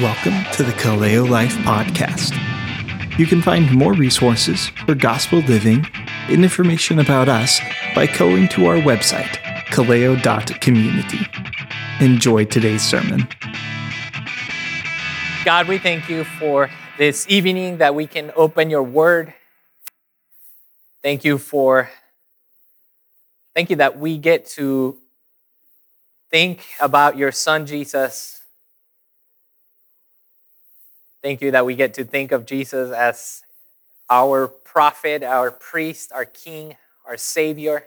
Welcome to the Kaleo Life Podcast. You can find more resources for gospel living and information about us by going to our website, kaleo.community. Enjoy today's sermon. God, we thank you for this evening that we can open your word. Thank you for, thank you that we get to think about your son Jesus Thank you that we get to think of Jesus as our prophet, our priest, our king, our savior.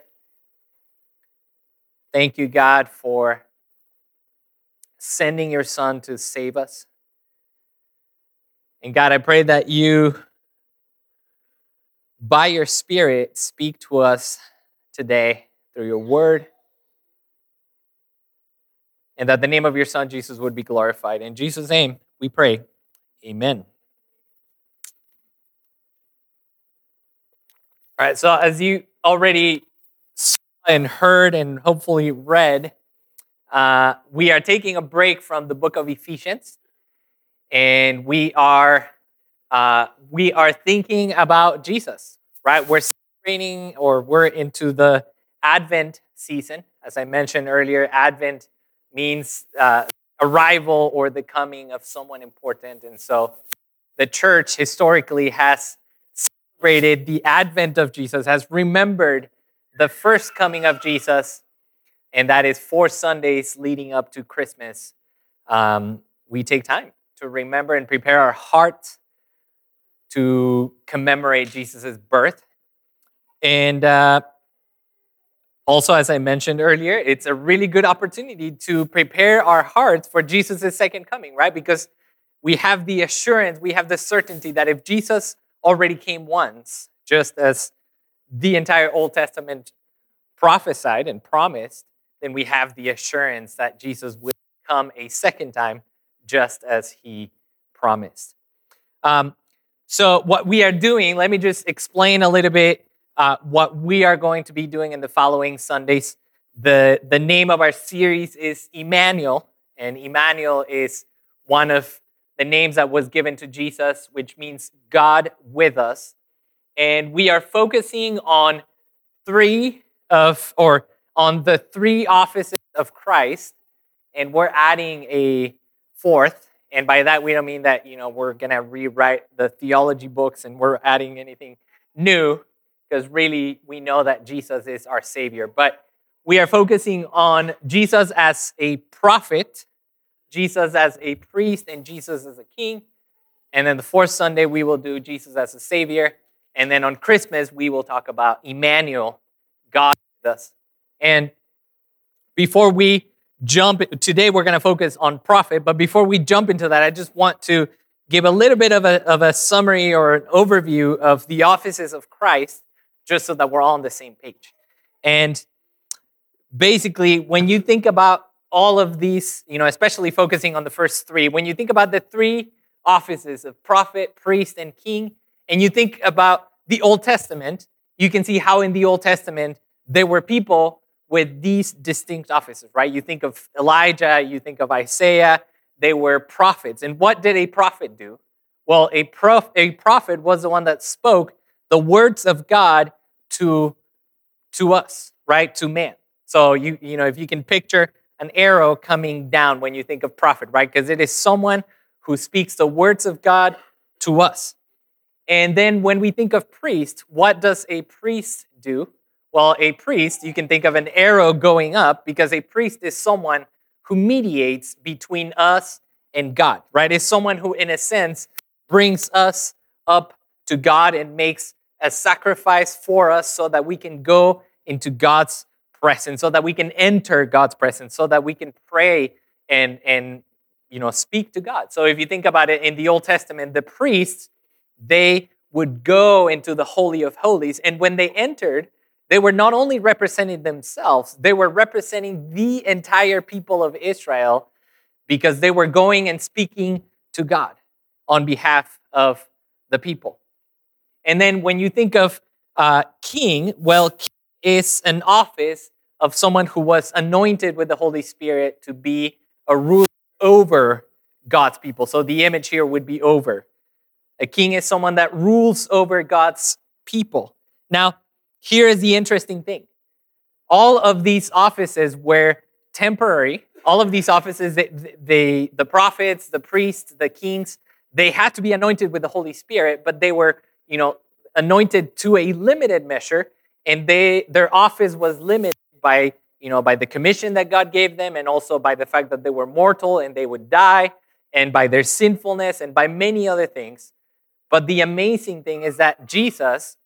Thank you, God, for sending your son to save us. And God, I pray that you, by your Spirit, speak to us today through your word, and that the name of your son, Jesus, would be glorified. In Jesus' name, we pray. Amen. All right, so as you already saw and heard and hopefully read, uh, we are taking a break from the book of Ephesians, and we are uh, we are thinking about Jesus. Right, we're celebrating or we're into the Advent season. As I mentioned earlier, Advent means uh, arrival or the coming of someone important. And so the church historically has celebrated the advent of Jesus, has remembered the first coming of Jesus, and that is four Sundays leading up to Christmas. Um, we take time to remember and prepare our hearts to commemorate Jesus' birth. And uh, also, as I mentioned earlier, it's a really good opportunity to prepare our hearts for Jesus' second coming, right? Because we have the assurance, we have the certainty that if Jesus already came once, just as the entire Old Testament prophesied and promised, then we have the assurance that Jesus will come a second time, just as he promised. Um, so, what we are doing, let me just explain a little bit uh, what we are going to be doing in the following Sundays. The, the name of our series is Emmanuel, and Emmanuel is one of the names that was given to Jesus, which means God with us. And we are focusing on three of, or on the three offices of Christ, and we're adding a fourth. And by that, we don't mean that, you know, we're going to rewrite the theology books and we're adding anything new because really we know that Jesus is our Savior. But we are focusing on Jesus as a prophet, Jesus as a priest, and Jesus as a king. And then the fourth Sunday, we will do Jesus as a Savior. And then on Christmas, we will talk about Emmanuel, God with us. And before we jump, today we're going to focus on prophet. But before we jump into that, I just want to give a little bit of a, of a summary or an overview of the offices of Christ just so that we're all on the same page. And basically, when you think about all of these, you know, especially focusing on the first three, when you think about the three offices of prophet, priest, and king, and you think about the Old Testament, you can see how in the Old Testament there were people with these distinct offices, right? You think of Elijah, you think of Isaiah, they were prophets. And what did a prophet do? Well, a, prof- a prophet was the one that spoke the words of God to, to us, right? To man. So you, you know, if you can picture an arrow coming down when you think of prophet, right? Because it is someone who speaks the words of God to us. And then when we think of priest, what does a priest do? Well, a priest, you can think of an arrow going up because a priest is someone who mediates between us and God, right? Is someone who, in a sense, brings us up to God and makes a sacrifice for us so that we can go into God's presence, so that we can enter God's presence, so that we can pray and, and you know, speak to God. So if you think about it in the Old Testament, the priests, they would go into the Holy of Holies. And when they entered, they were not only representing themselves, they were representing the entire people of Israel because they were going and speaking to God on behalf of the people. And then when you think of uh, king, well, king is an office of someone who was anointed with the Holy Spirit to be a ruler over God's people. So the image here would be over. A king is someone that rules over God's people. Now, here is the interesting thing all of these offices were temporary. All of these offices, they, they, the prophets, the priests, the kings, they had to be anointed with the Holy Spirit, but they were, you know, anointed to a limited measure, and they their office was limited by, you know, by the commission that God gave them, and also by the fact that they were mortal and they would die, and by their sinfulness, and by many other things. But the amazing thing is that Jesus,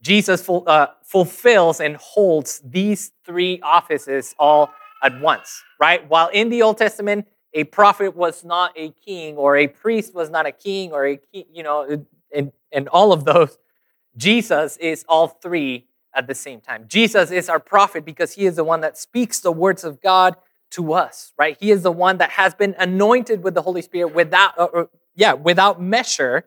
Jesus ful, uh, fulfills and holds these three offices all at once, right? While in the Old Testament, a prophet was not a king, or a priest was not a king, or a king, you know, and, and all of those, Jesus is all three at the same time. Jesus is our prophet because he is the one that speaks the words of God to us, right? He is the one that has been anointed with the Holy Spirit without, uh, yeah, without measure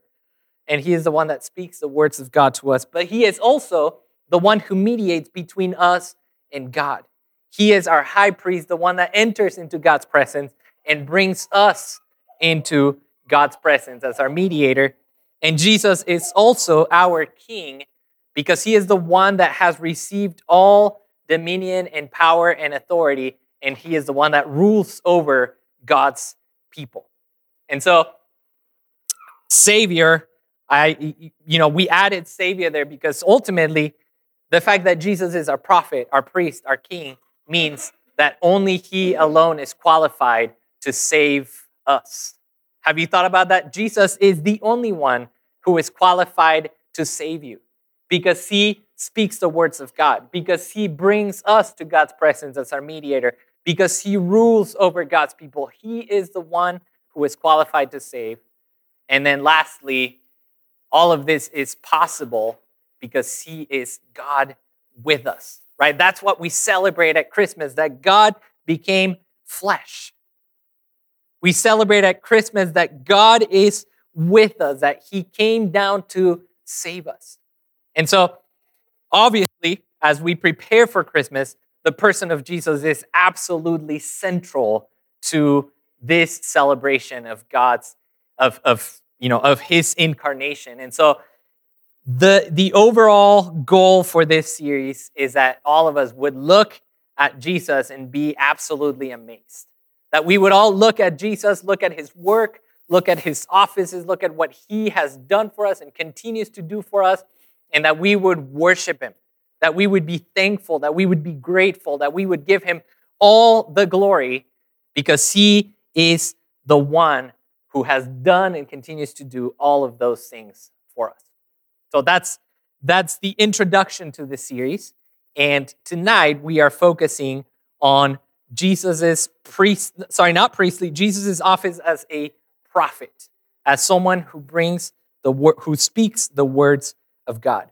and he is the one that speaks the words of God to us. But he is also the one who mediates between us and God. He is our high priest, the one that enters into God's presence and brings us into God's presence as our mediator. And Jesus is also our king because he is the one that has received all dominion and power and authority, and he is the one that rules over God's people. And so, Savior I, you know, we added Savior there because ultimately, the fact that Jesus is our prophet, our priest, our king means that only He alone is qualified to save us. Have you thought about that? Jesus is the only one who is qualified to save you because He speaks the words of God, because He brings us to God's presence as our mediator, because He rules over God's people. He is the one who is qualified to save. And then lastly, all of this is possible because He is God with us, right? That's what we celebrate at Christmas, that God became flesh. We celebrate at Christmas that God is with us, that He came down to save us. And so, obviously, as we prepare for Christmas, the person of Jesus is absolutely central to this celebration of God's, of, of you know, of his incarnation. And so the the overall goal for this series is that all of us would look at Jesus and be absolutely amazed. That we would all look at Jesus, look at his work, look at his offices, look at what he has done for us and continues to do for us, and that we would worship him, that we would be thankful, that we would be grateful, that we would give him all the glory because he is the one who has done and continues to do all of those things for us. So that's that's the introduction to the series. And tonight we are focusing on Jesus's priest, sorry, not priestly, Jesus's office as a prophet, as someone who brings the word, who speaks the words of God.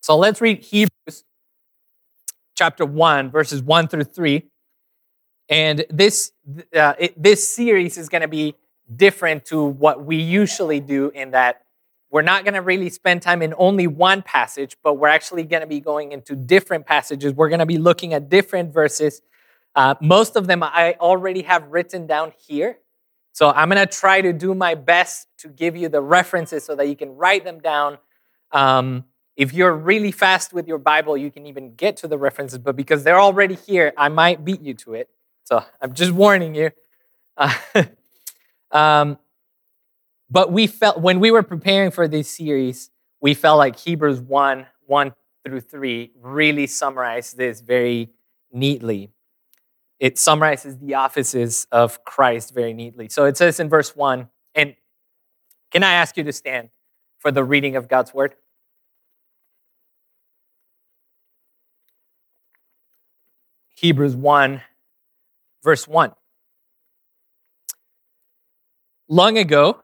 So let's read Hebrews chapter 1, verses 1 through 3. And this, uh, it, this series is going to be different to what we usually do in that we're not going to really spend time in only one passage, but we're actually going to be going into different passages. We're going to be looking at different verses. Uh, most of them I already have written down here. So I'm going to try to do my best to give you the references so that you can write them down. Um, if you're really fast with your Bible, you can even get to the references, but because they're already here, I might beat you to it. So I'm just warning you. Uh, um, but we felt when we were preparing for this series, we felt like Hebrews 1 1 through 3 really summarized this very neatly. It summarizes the offices of Christ very neatly. So it says in verse 1, and can I ask you to stand for the reading of God's word? Hebrews 1 verse 1. Long ago,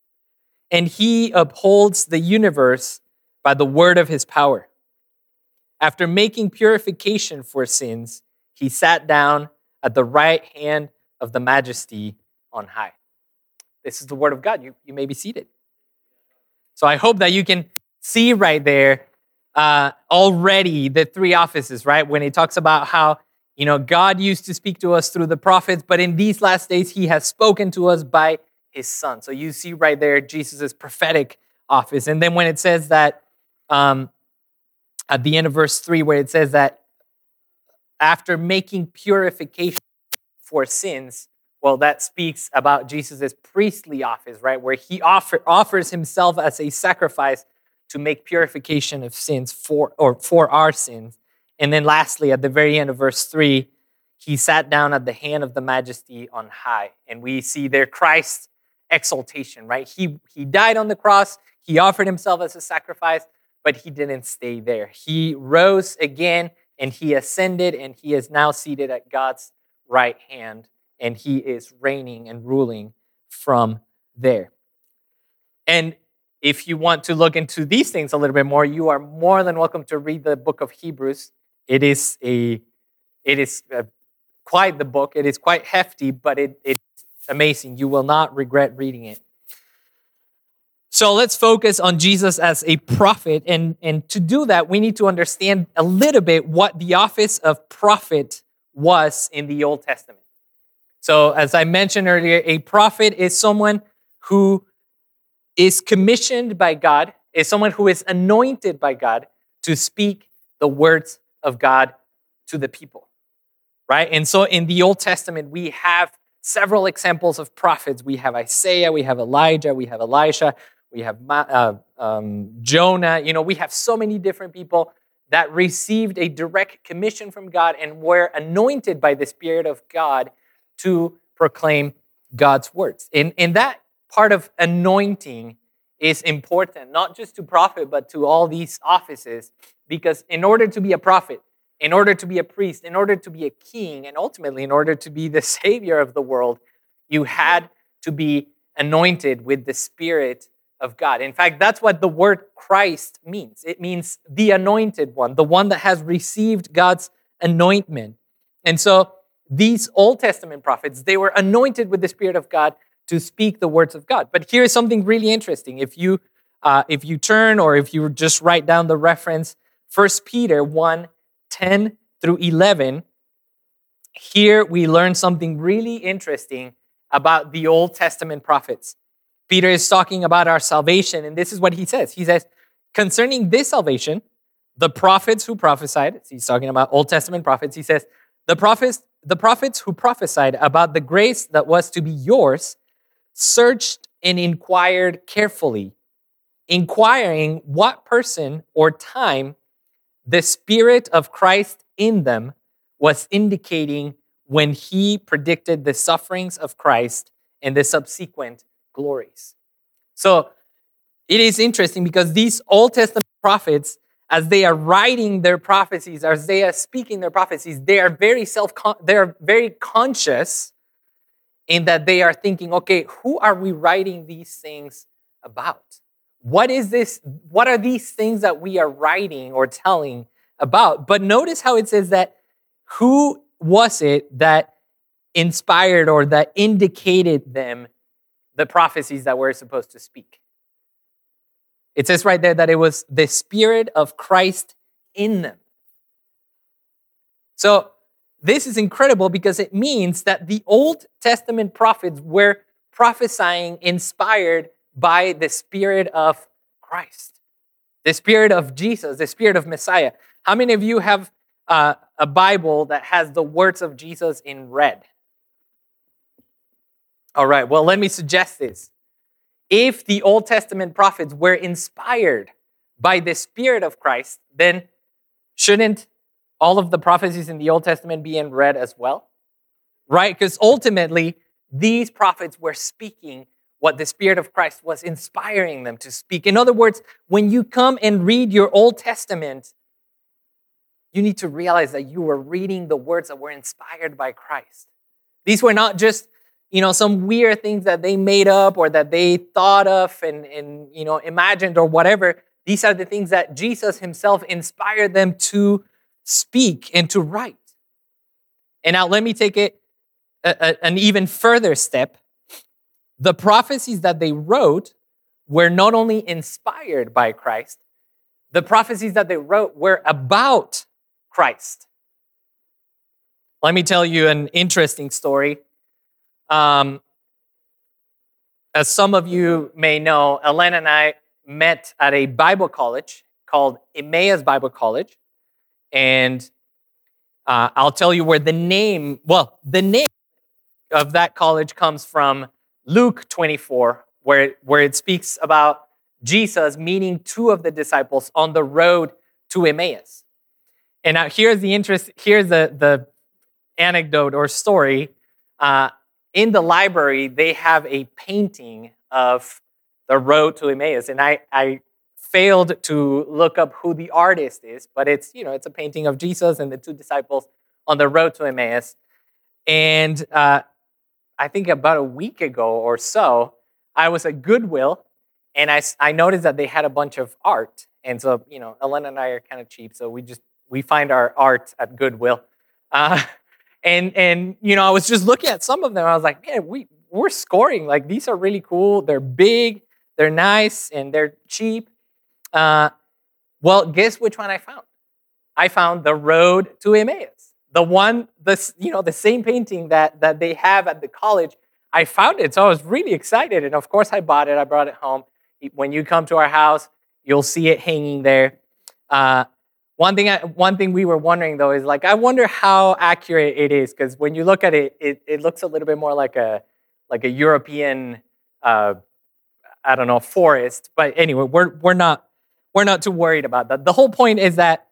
And he upholds the universe by the word of his power. After making purification for sins, he sat down at the right hand of the majesty on high. This is the word of God. You, you may be seated. So I hope that you can see right there uh, already the three offices, right? When it talks about how, you know, God used to speak to us through the prophets, but in these last days, he has spoken to us by his son. So you see right there Jesus' prophetic office. And then when it says that, um, at the end of verse 3, where it says that after making purification for sins, well, that speaks about Jesus' priestly office, right? Where he offer, offers himself as a sacrifice to make purification of sins for or for our sins. And then lastly, at the very end of verse 3, he sat down at the hand of the majesty on high. And we see there Christ's exaltation, right? He, he died on the cross, he offered himself as a sacrifice, but he didn't stay there. He rose again and he ascended and he is now seated at God's right hand and he is reigning and ruling from there. And if you want to look into these things a little bit more, you are more than welcome to read the book of Hebrews. It is a it is a, quite the book. It is quite hefty, but it, it's amazing. You will not regret reading it. So let's focus on Jesus as a prophet. And, and to do that, we need to understand a little bit what the office of prophet was in the Old Testament. So, as I mentioned earlier, a prophet is someone who is commissioned by God, is someone who is anointed by God to speak the words of God to the people. Right? And so in the Old Testament, we have several examples of prophets. We have Isaiah, we have Elijah, we have Elisha, we have uh, um, Jonah. You know, we have so many different people that received a direct commission from God and were anointed by the Spirit of God to proclaim God's words. And, and that part of anointing is important, not just to prophet, but to all these offices, because in order to be a prophet, in order to be a priest, in order to be a king, and ultimately in order to be the savior of the world, you had to be anointed with the Spirit of God. In fact, that's what the word Christ means. It means the anointed one, the one that has received God's anointment. And so these Old Testament prophets, they were anointed with the Spirit of God to speak the words of God. But here's something really interesting. If you uh, if you turn or if you just write down the reference, 1 Peter 1 10 through 11, here we learn something really interesting about the Old Testament prophets. Peter is talking about our salvation, and this is what he says. He says, concerning this salvation, the prophets who prophesied, he's talking about Old Testament prophets, he says, the prophets, the prophets who prophesied about the grace that was to be yours searched and inquired carefully, inquiring what person or time the Spirit of Christ in them was indicating when he predicted the sufferings of Christ and the subsequent glories. So it is interesting because these Old Testament prophets as they are writing their prophecies, as they are speaking their prophecies, they are very self they are very conscious in that they are thinking, okay, who are we writing these things about? What is this? What are these things that we are writing or telling about? But notice how it says that who was it that inspired or that indicated them the prophecies that we're supposed to speak? It says right there that it was the Spirit of Christ in them. So, this is incredible because it means that the Old Testament prophets were prophesying inspired by the Spirit of Christ, the Spirit of Jesus, the Spirit of Messiah. How many of you have uh, a Bible that has the words of Jesus in red? All right, well, let me suggest this if the Old Testament prophets were inspired by the Spirit of Christ, then shouldn't all of the prophecies in the Old Testament be in red as well? Right? Because ultimately, these prophets were speaking what the Spirit of Christ was inspiring them to speak. In other words, when you come and read your Old Testament, you need to realize that you were reading the words that were inspired by Christ. These were not just, you know, some weird things that they made up or that they thought of and, and you know, imagined or whatever. These are the things that Jesus himself inspired them to speak and to write. And now let me take it a, a, an even further step. The prophecies that they wrote were not only inspired by Christ, the prophecies that they wrote were about Christ. Let me tell you an interesting story. Um, as some of you may know, Ellen and I met at a Bible college called Emmaus Bible College. And uh, I'll tell you where the name, well, the name of that college comes from Luke 24, where, where it speaks about Jesus meeting two of the disciples on the road to Emmaus. And now here's the interest, here's the, the anecdote or story. Uh, in the library, they have a painting of the road to Emmaus. And I, I failed to look up who the artist is, but it's, you know, it's a painting of Jesus and the two disciples on the road to Emmaus. And uh, I think about a week ago or so, I was at Goodwill and I, I noticed that they had a bunch of art. And so, you know, Elena and I are kind of cheap, so we just we find our art at Goodwill. Uh, and and you know, I was just looking at some of them. I was like, man, we we're scoring. Like these are really cool. They're big, they're nice, and they're cheap. Uh, well, guess which one I found? I found the Road to Emmaus, the one, the you know, the same painting that that they have at the college. I found it, so I was really excited, and of course, I bought it. I brought it home. When you come to our house, you'll see it hanging there. Uh, one thing, I, one thing we were wondering though is like, I wonder how accurate it is because when you look at it, it, it looks a little bit more like a like a European, uh, I don't know, forest. But anyway, we're we're not we're not too worried about that. The whole point is that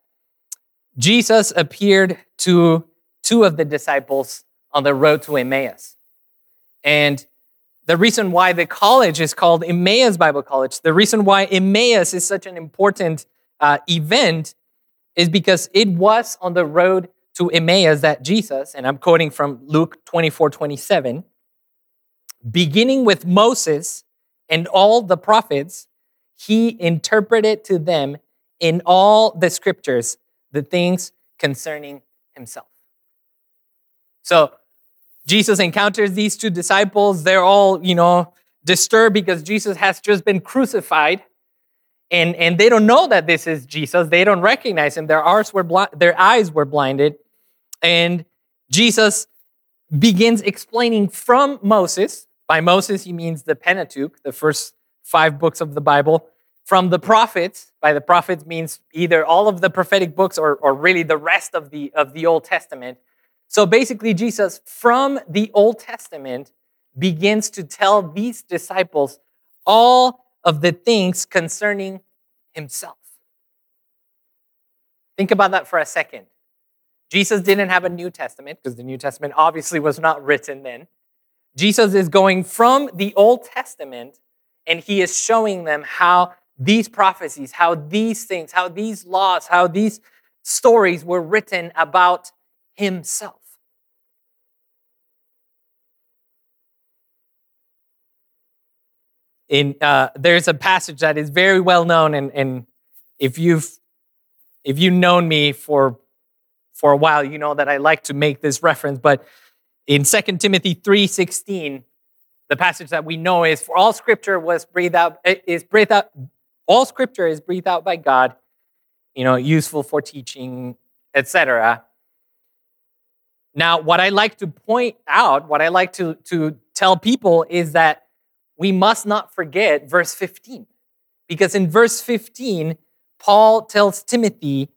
Jesus appeared to two of the disciples on the road to Emmaus, and the reason why the college is called Emmaus Bible College, the reason why Emmaus is such an important uh, event is because it was on the road to Emmaus that Jesus, and I'm quoting from Luke 24 27, beginning with Moses and all the prophets, he interpreted to them in all the scriptures the things concerning himself. So Jesus encounters these two disciples. They're all, you know, disturbed because Jesus has just been crucified. And, and they don't know that this is Jesus. They don't recognize him. Their eyes were, their eyes were blinded. And Jesus begins explaining from Moses. By Moses, he means the Pentateuch, the first five books of the Bible. From the prophets, by the prophets means either all of the prophetic books or, or really the rest of the, of the Old Testament. So basically, Jesus from the Old Testament begins to tell these disciples all of the things concerning himself. Think about that for a second. Jesus didn't have a New Testament because the New Testament obviously was not written then. Jesus is going from the Old Testament and he is showing them how these prophecies, how these things, how these laws, how these stories were written about himself. in uh, there's a passage that is very well known and, and if you've if you've known me for for a while you know that i like to make this reference but in 2 timothy 3.16 the passage that we know is for all scripture was breathed out is breathed out all scripture is breathed out by god you know useful for teaching etc now what i like to point out what i like to to tell people is that we must not forget verse 15. Because in verse 15, Paul tells Timothy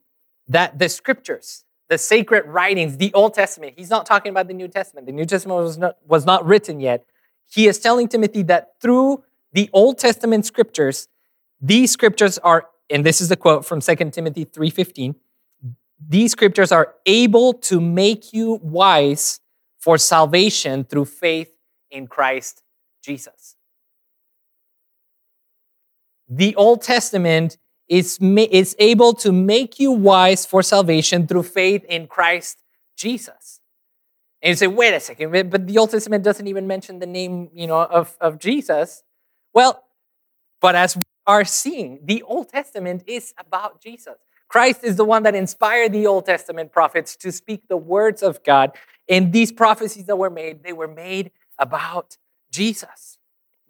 that the scriptures, the sacred writings, the Old Testament, he's not talking about the New Testament. The New Testament was not, was not written yet. He is telling Timothy that through the Old Testament scriptures, these scriptures are, and this is the quote from 2 Timothy 3:15, these scriptures are able to make you wise for salvation through faith in Christ Jesus the Old Testament is, is able to make you wise for salvation through faith in Christ Jesus. And you say, wait a second, but the Old Testament doesn't even mention the name, you know, of, of Jesus. Well, but as are seeing, the Old Testament is about Jesus. Christ is the one that inspired the Old Testament prophets to speak the words of God. And these prophecies that were made, they were made about Jesus.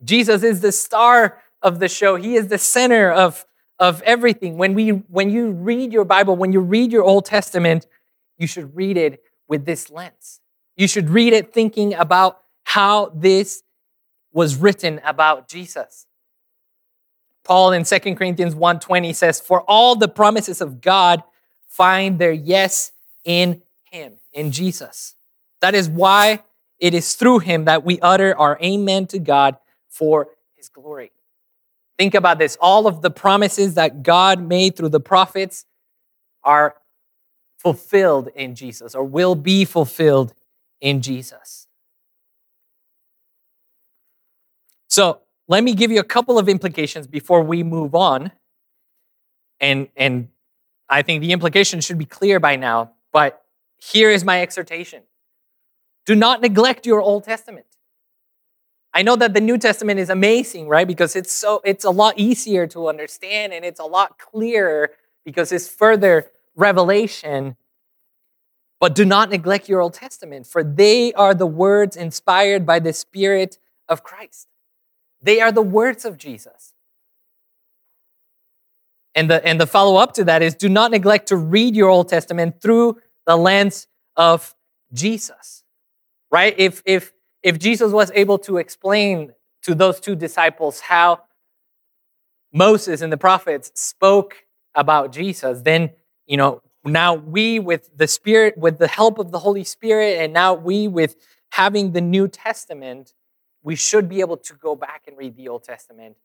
Jesus is the star of the show. He is the center of, of everything. When, we, when you read your Bible, when you read your Old Testament, you should read it with this lens. You should read it thinking about how this was written about Jesus. Paul in 2 Corinthians 1:20 says, "For all the promises of God find their yes in him, in Jesus." That is why it is through him that we utter our amen to God for his glory. Think about this. All of the promises that God made through the prophets are fulfilled in Jesus or will be fulfilled in Jesus. So let me give you a couple of implications before we move on. And, and I think the implication should be clear by now, but here is my exhortation do not neglect your Old Testament. I know that the New Testament is amazing, right? Because it's so it's a lot easier to understand and it's a lot clearer because it's further revelation. But do not neglect your Old Testament, for they are the words inspired by the Spirit of Christ. They are the words of Jesus. And the, and the follow up to that is do not neglect to read your Old Testament through the lens of Jesus, right? If, if, if Jesus was able to explain to those two disciples how Moses and the prophets spoke about Jesus, then, you know, now we with the Spirit, with the help of the Holy Spirit, and now we with having the New Testament, we should be able to go back and read the Old Testament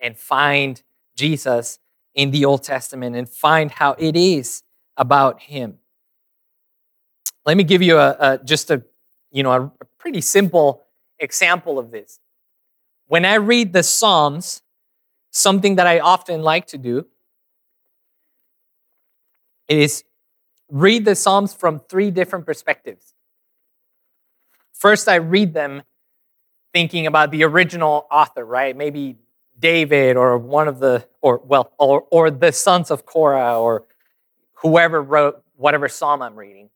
and find Jesus in the Old Testament and find how it is about Him. Let me give you a, a just a you know a, a pretty simple example of this. When I read the Psalms, something that I often like to do is read the Psalms from three different perspectives. First, I read them thinking about the original author, right? Maybe David or one of the, or well, or, or the sons of Korah or whoever wrote whatever psalm I'm reading.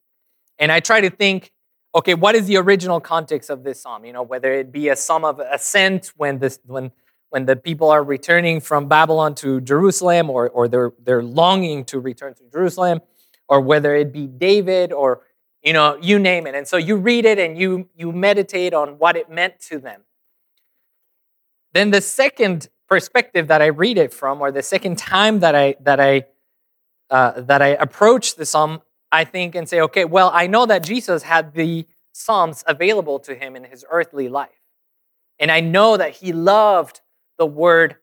And I try to think, okay, what is the original context of this psalm? You know, whether it be a psalm of ascent when this when when the people are returning from Babylon to Jerusalem or, or they're, they're longing to return to Jerusalem, or whether it be David or you know, you name it. And so you read it and you, you meditate on what it meant to them. Then the second perspective that I read it from, or the second time that I, that I, uh, that I approach the psalm, I think and say, okay, well, I know that Jesus had the psalms available to him in his earthly life. And I know that he loved the word,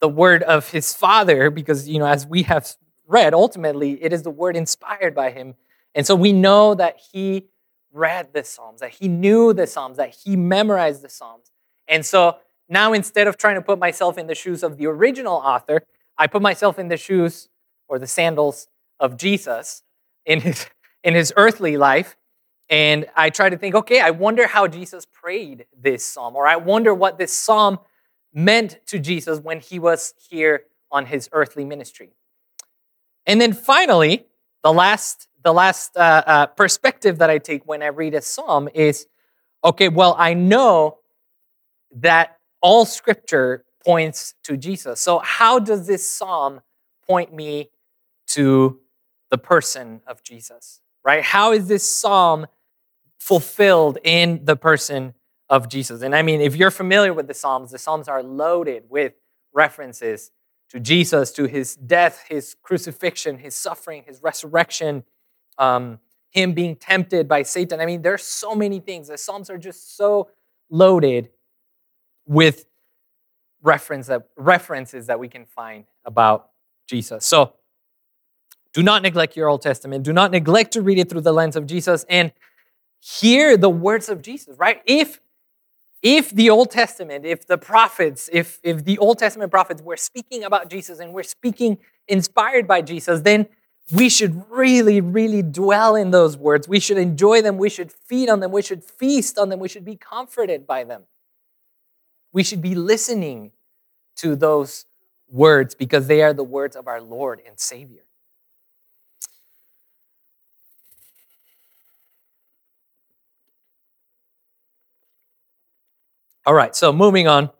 the word of his father, because, you know, as we have read, ultimately, it is the word inspired by him and so we know that he read the Psalms, that he knew the Psalms, that he memorized the Psalms. And so now instead of trying to put myself in the shoes of the original author, I put myself in the shoes or the sandals of Jesus in his, in his earthly life. And I try to think, okay, I wonder how Jesus prayed this psalm, or I wonder what this psalm meant to Jesus when he was here on his earthly ministry. And then finally, the last the last uh, uh, perspective that I take when I read a psalm is okay, well, I know that all scripture points to Jesus. So, how does this psalm point me to the person of Jesus? Right? How is this psalm fulfilled in the person of Jesus? And I mean, if you're familiar with the Psalms, the Psalms are loaded with references to Jesus, to his death, his crucifixion, his suffering, his resurrection, um, him being tempted by Satan. I mean, there's so many things. The Psalms are just so loaded with reference that, references that we can find about Jesus. So do not neglect your Old Testament. Do not neglect to read it through the lens of Jesus and hear the words of Jesus, right? If if the Old Testament, if the prophets, if, if the Old Testament prophets were speaking about Jesus and we're speaking inspired by Jesus, then we should really, really dwell in those words. We should enjoy them. We should feed on them. We should feast on them. We should be comforted by them. We should be listening to those words because they are the words of our Lord and Savior. All right, so moving on.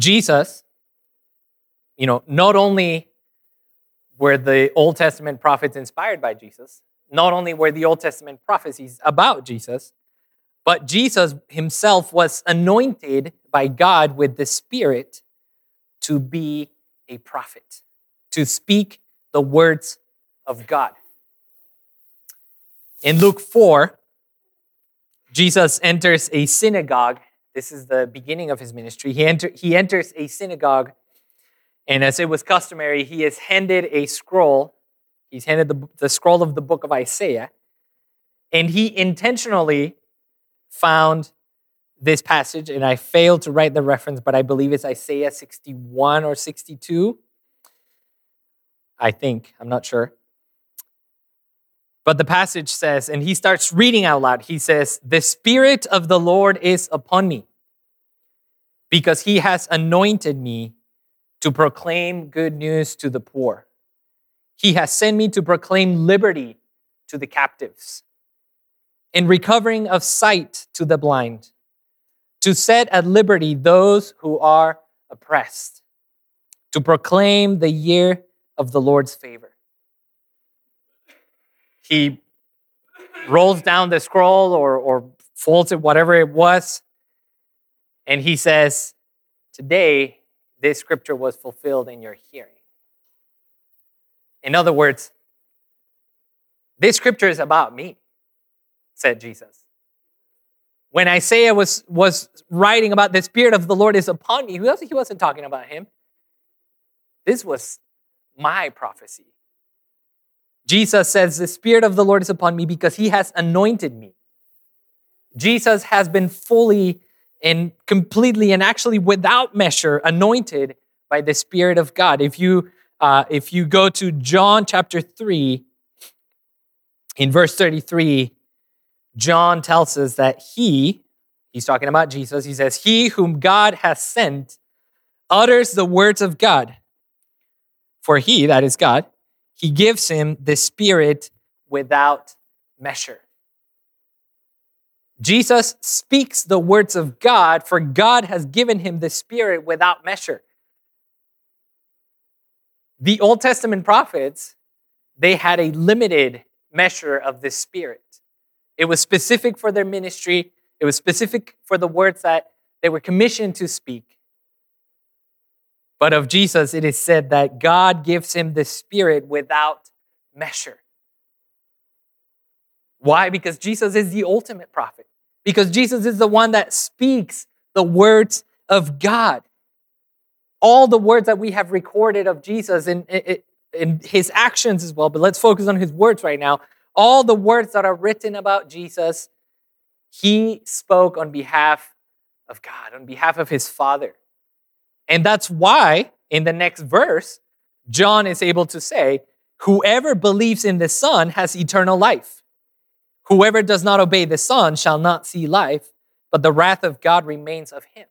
Jesus, you know, not only were the Old Testament prophets inspired by Jesus, not only were the Old Testament prophecies about Jesus, but Jesus himself was anointed by God with the Spirit to be a prophet, to speak the words of God. In Luke 4, Jesus enters a synagogue. This is the beginning of his ministry. He, enter, he enters a synagogue, and as it was customary, he is handed a scroll. He's handed the, the scroll of the book of Isaiah, and he intentionally found this passage, and I failed to write the reference, but I believe it's Isaiah 61 or 62. I think, I'm not sure. But the passage says, and he starts reading out loud, he says, The Spirit of the Lord is upon me, because he has anointed me to proclaim good news to the poor. He has sent me to proclaim liberty to the captives and recovering of sight to the blind, to set at liberty those who are oppressed, to proclaim the year of the Lord's favor he rolls down the scroll or, or folds it, whatever it was, and he says, Today, this scripture was fulfilled in your hearing. In other words, this scripture is about me, said Jesus. When Isaiah was, was writing about the Spirit of the Lord is upon me, who else he wasn't talking about him. This was my prophecy. Jesus says, The Spirit of the Lord is upon me because he has anointed me. Jesus has been fully and completely and actually without measure anointed by the Spirit of God. If you uh, if you go to John chapter 3, in verse 33, John tells us that he, he's talking about Jesus, he says, He whom God has sent utters the words of God. For he, that is God, he gives him the Spirit without measure. Jesus speaks the words of God, for God has given him the Spirit without measure. The Old Testament prophets, they had a limited measure of the Spirit. It was specific for their ministry, it was specific for the words that they were commissioned to speak. But of Jesus, it is said that God gives him the Spirit without measure. Why? Because Jesus is the ultimate prophet. Because Jesus is the one that speaks the words of God. All the words that we have recorded of Jesus and in his actions as well, but let's focus on his words right now. All the words that are written about Jesus, he spoke on behalf of God, on behalf of his Father. And that's why in the next verse, John is able to say, Whoever believes in the Son has eternal life. Whoever does not obey the Son shall not see life, but the wrath of God remains of him.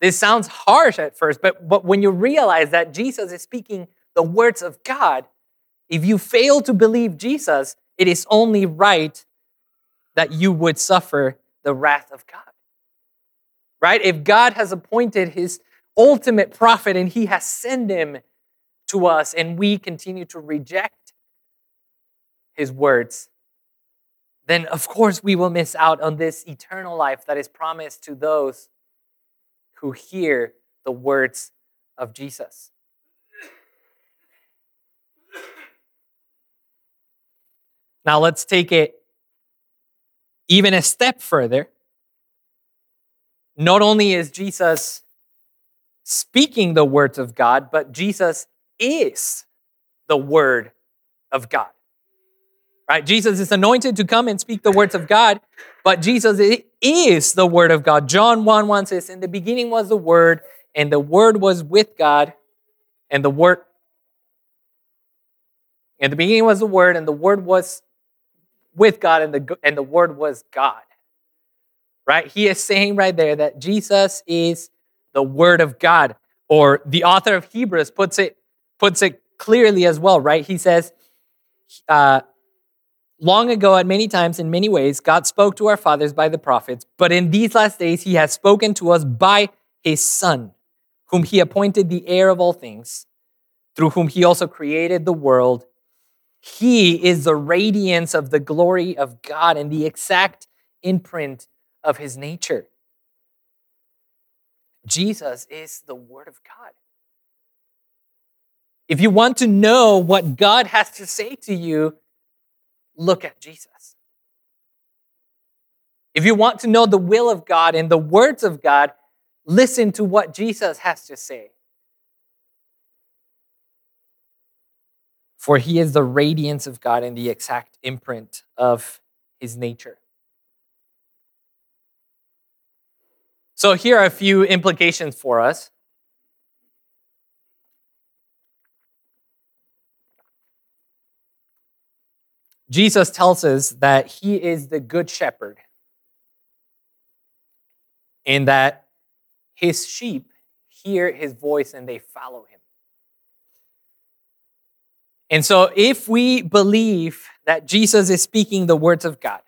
This sounds harsh at first, but, but when you realize that Jesus is speaking the words of God, if you fail to believe Jesus, it is only right that you would suffer the wrath of God. Right? If God has appointed his ultimate prophet and he has sent him to us and we continue to reject his words, then of course we will miss out on this eternal life that is promised to those who hear the words of Jesus. Now let's take it even a step further. Not only is Jesus speaking the words of God, but Jesus is the Word of God. Right? Jesus is anointed to come and speak the words of God, but Jesus is the word of God. John 1 1 says, In the beginning was the word, and the word was with God, and the word in the beginning was the word, and the word was with God, and the and the word was God. Right? He is saying right there that Jesus is the word of God. Or the author of Hebrews puts it puts it clearly as well, right? He says, uh, Long ago, at many times, in many ways, God spoke to our fathers by the prophets, but in these last days, He has spoken to us by His Son, whom He appointed the heir of all things, through whom He also created the world. He is the radiance of the glory of God and the exact imprint of His nature. Jesus is the Word of God. If you want to know what God has to say to you, look at Jesus. If you want to know the will of God and the words of God, listen to what Jesus has to say. For he is the radiance of God and the exact imprint of his nature. So, here are a few implications for us. Jesus tells us that he is the good shepherd and that his sheep hear his voice and they follow him. And so, if we believe that Jesus is speaking the words of God,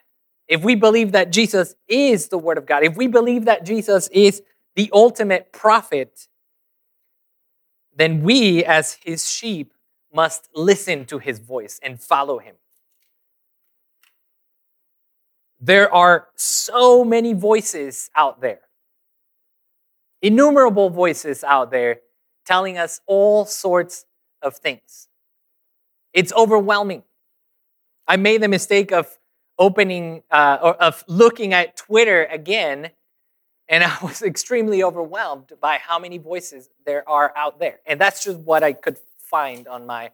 if we believe that Jesus is the Word of God, if we believe that Jesus is the ultimate prophet, then we, as his sheep, must listen to his voice and follow him. There are so many voices out there, innumerable voices out there telling us all sorts of things. It's overwhelming. I made the mistake of opening uh, or of looking at Twitter again, and I was extremely overwhelmed by how many voices there are out there. And that's just what I could find on my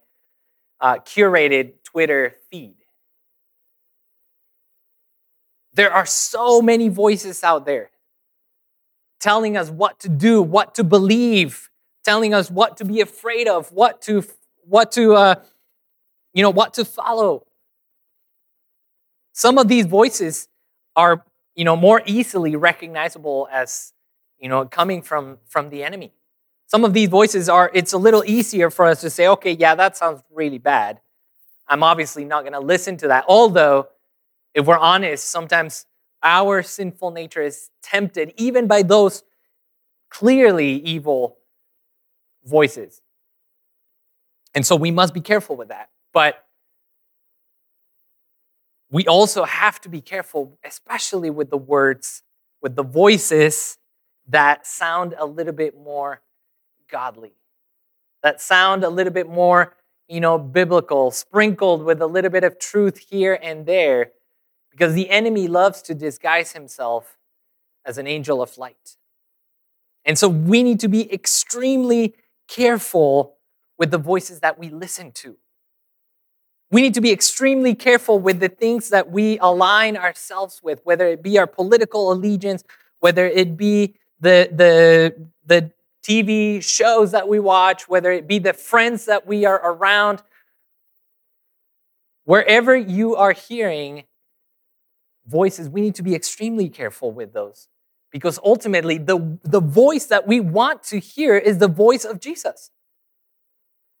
uh, curated Twitter feed. There are so many voices out there telling us what to do, what to believe, telling us what to be afraid of, what to what to uh, you know what to follow. Some of these voices are you know more easily recognizable as you know coming from from the enemy. Some of these voices are it's a little easier for us to say, okay, yeah, that sounds really bad. I'm obviously not going to listen to that. Although if we're honest, sometimes our sinful nature is tempted even by those clearly evil voices. And so we must be careful with that. But we also have to be careful, especially with the words, with the voices that sound a little bit more godly, that sound a little bit more, you know, biblical, sprinkled with a little bit of truth here and there because the enemy loves to disguise himself as an angel of light. And so we need to be extremely careful with the voices that we listen to. We need to be extremely careful with the things that we align ourselves with, whether it be our political allegiance, whether it be the, the, the TV shows that we watch, whether it be the friends that we are around. Wherever you are hearing voices, we need to be extremely careful with those because ultimately the, the voice that we want to hear is the voice of Jesus.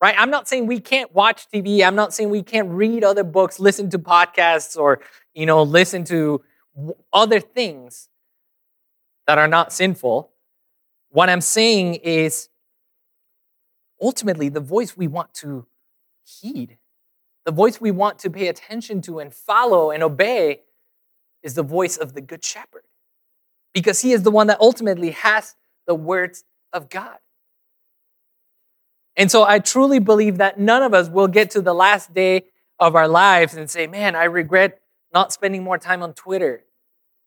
Right? I'm not saying we can't watch TV. I'm not saying we can't read other books, listen to podcasts, or you know, listen to other things that are not sinful. What I'm saying is ultimately the voice we want to heed, the voice we want to pay attention to and follow and obey is the voice of the Good Shepherd because he is the one that ultimately has the words of God. And so I truly believe that none of us will get to the last day of our lives and say, man, I regret not spending more time on Twitter,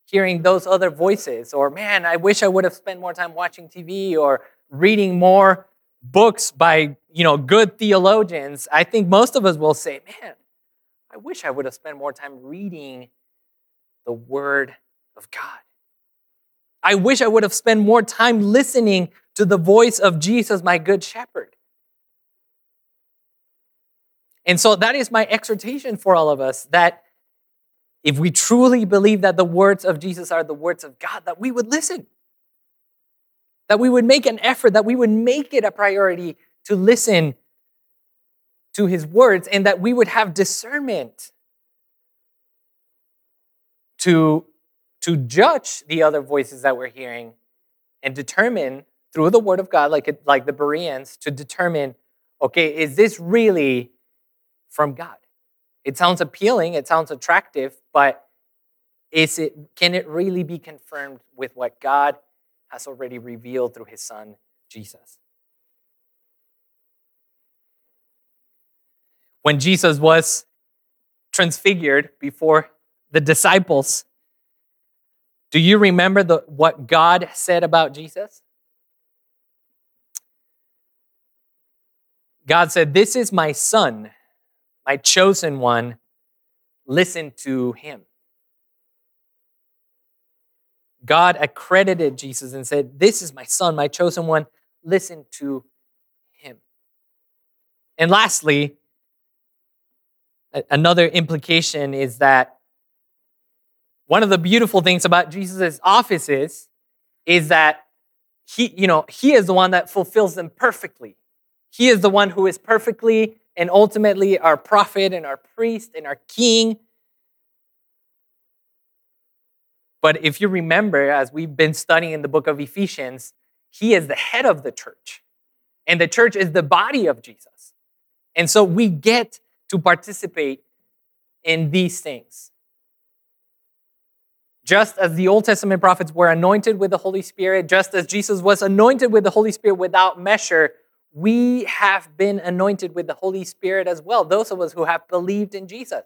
hearing those other voices, or man, I wish I would have spent more time watching TV or reading more books by you know good theologians. I think most of us will say, man, I wish I would have spent more time reading the Word of God. I wish I would have spent more time listening to the voice of Jesus, my good shepherd. And so that is my exhortation for all of us that if we truly believe that the words of Jesus are the words of God, that we would listen, that we would make an effort, that we would make it a priority to listen to his words, and that we would have discernment to, to judge the other voices that we're hearing and determine through the word of God, like, it, like the Bereans, to determine okay, is this really from God? It sounds appealing, it sounds attractive, but is it, can it really be confirmed with what God has already revealed through his son, Jesus? When Jesus was transfigured before the disciples, do you remember the, what God said about Jesus? God said, This is my son, my chosen one. Listen to him. God accredited Jesus and said, This is my son, my chosen one. Listen to him. And lastly, another implication is that one of the beautiful things about Jesus' office is, is that he, you know, he is the one that fulfills them perfectly. He is the one who is perfectly and ultimately our prophet and our priest and our king. But if you remember, as we've been studying in the book of Ephesians, he is the head of the church, and the church is the body of Jesus. And so we get to participate in these things. Just as the Old Testament prophets were anointed with the Holy Spirit, just as Jesus was anointed with the Holy Spirit without measure, we have been anointed with the Holy Spirit as well, those of us who have believed in Jesus.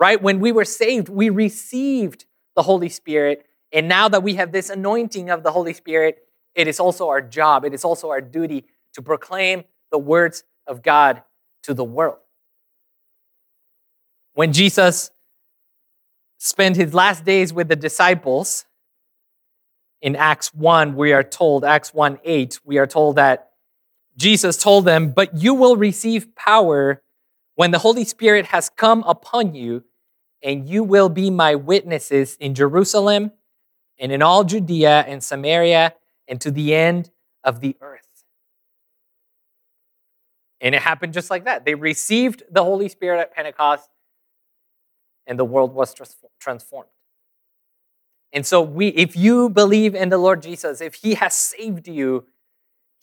Right? When we were saved, we received the Holy Spirit. And now that we have this anointing of the Holy Spirit, it is also our job, it is also our duty to proclaim the words of God to the world. When Jesus spent his last days with the disciples, in Acts 1, we are told, Acts 1 8, we are told that Jesus told them, But you will receive power when the Holy Spirit has come upon you, and you will be my witnesses in Jerusalem and in all Judea and Samaria and to the end of the earth. And it happened just like that. They received the Holy Spirit at Pentecost, and the world was transformed. And so we if you believe in the Lord Jesus, if he has saved you,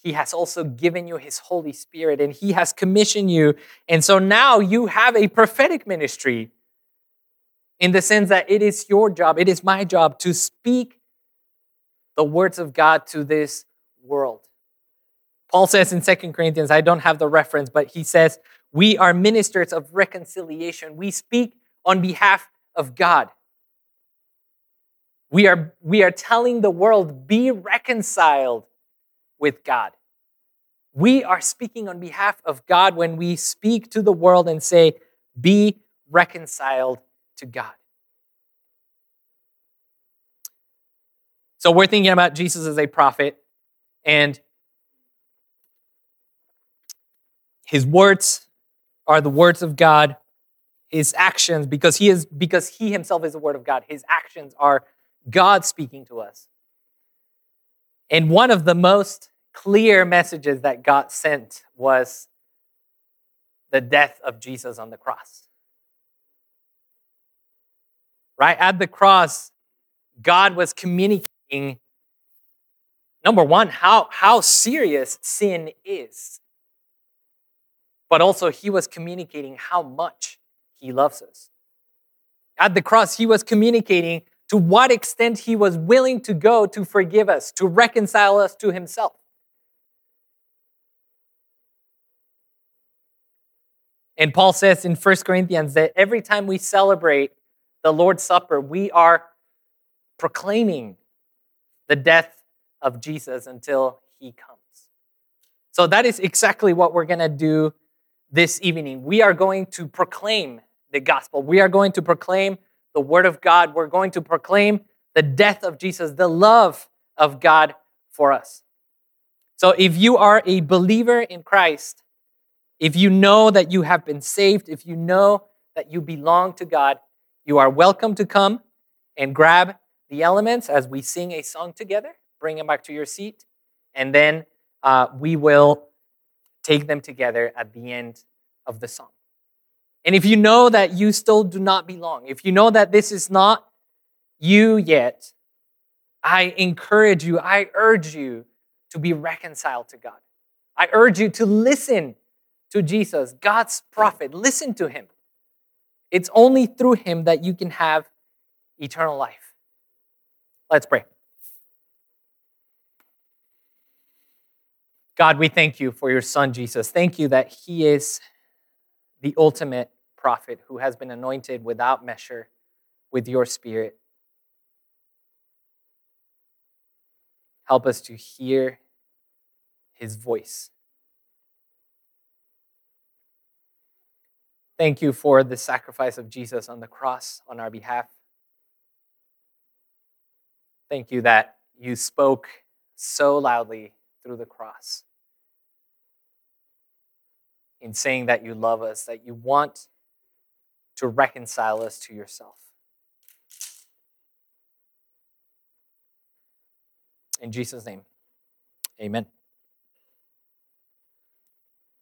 he has also given you His Holy Spirit and He has commissioned you. And so now you have a prophetic ministry in the sense that it is your job, it is my job to speak the words of God to this world. Paul says in Second Corinthians, I don't have the reference, but he says, We are ministers of reconciliation. We speak on behalf of God. We are, we are telling the world, be reconciled with God. We are speaking on behalf of God when we speak to the world and say, be reconciled to God. So we're thinking about Jesus as a prophet and his words are the words of God. His actions, because he is because he himself is the word of God, his actions are God speaking to us. And one of the most clear messages that God sent was the death of Jesus on the cross. Right? At the cross, God was communicating, number one, how, how serious sin is. But also, he was communicating how much he loves us. At the cross, he was communicating to what extent he was willing to go to forgive us, to reconcile us to himself. And Paul says in 1 Corinthians that every time we celebrate the Lord's Supper, we are proclaiming the death of Jesus until he comes. So that is exactly what we're going to do this evening. We are going to proclaim the gospel. We are going to proclaim the word of God. We're going to proclaim the death of Jesus, the love of God for us. So if you are a believer in Christ, if you know that you have been saved, if you know that you belong to God, you are welcome to come and grab the elements as we sing a song together. Bring them back to your seat, and then uh, we will take them together at the end of the song. And if you know that you still do not belong, if you know that this is not you yet, I encourage you, I urge you to be reconciled to God. I urge you to listen to Jesus, God's prophet. Listen to him. It's only through him that you can have eternal life. Let's pray. God, we thank you for your son, Jesus. Thank you that he is the ultimate prophet who has been anointed without measure with your spirit. Help us to hear his voice. Thank you for the sacrifice of Jesus on the cross on our behalf. Thank you that you spoke so loudly through the cross in saying that you love us, that you want to reconcile us to yourself. In Jesus' name, amen.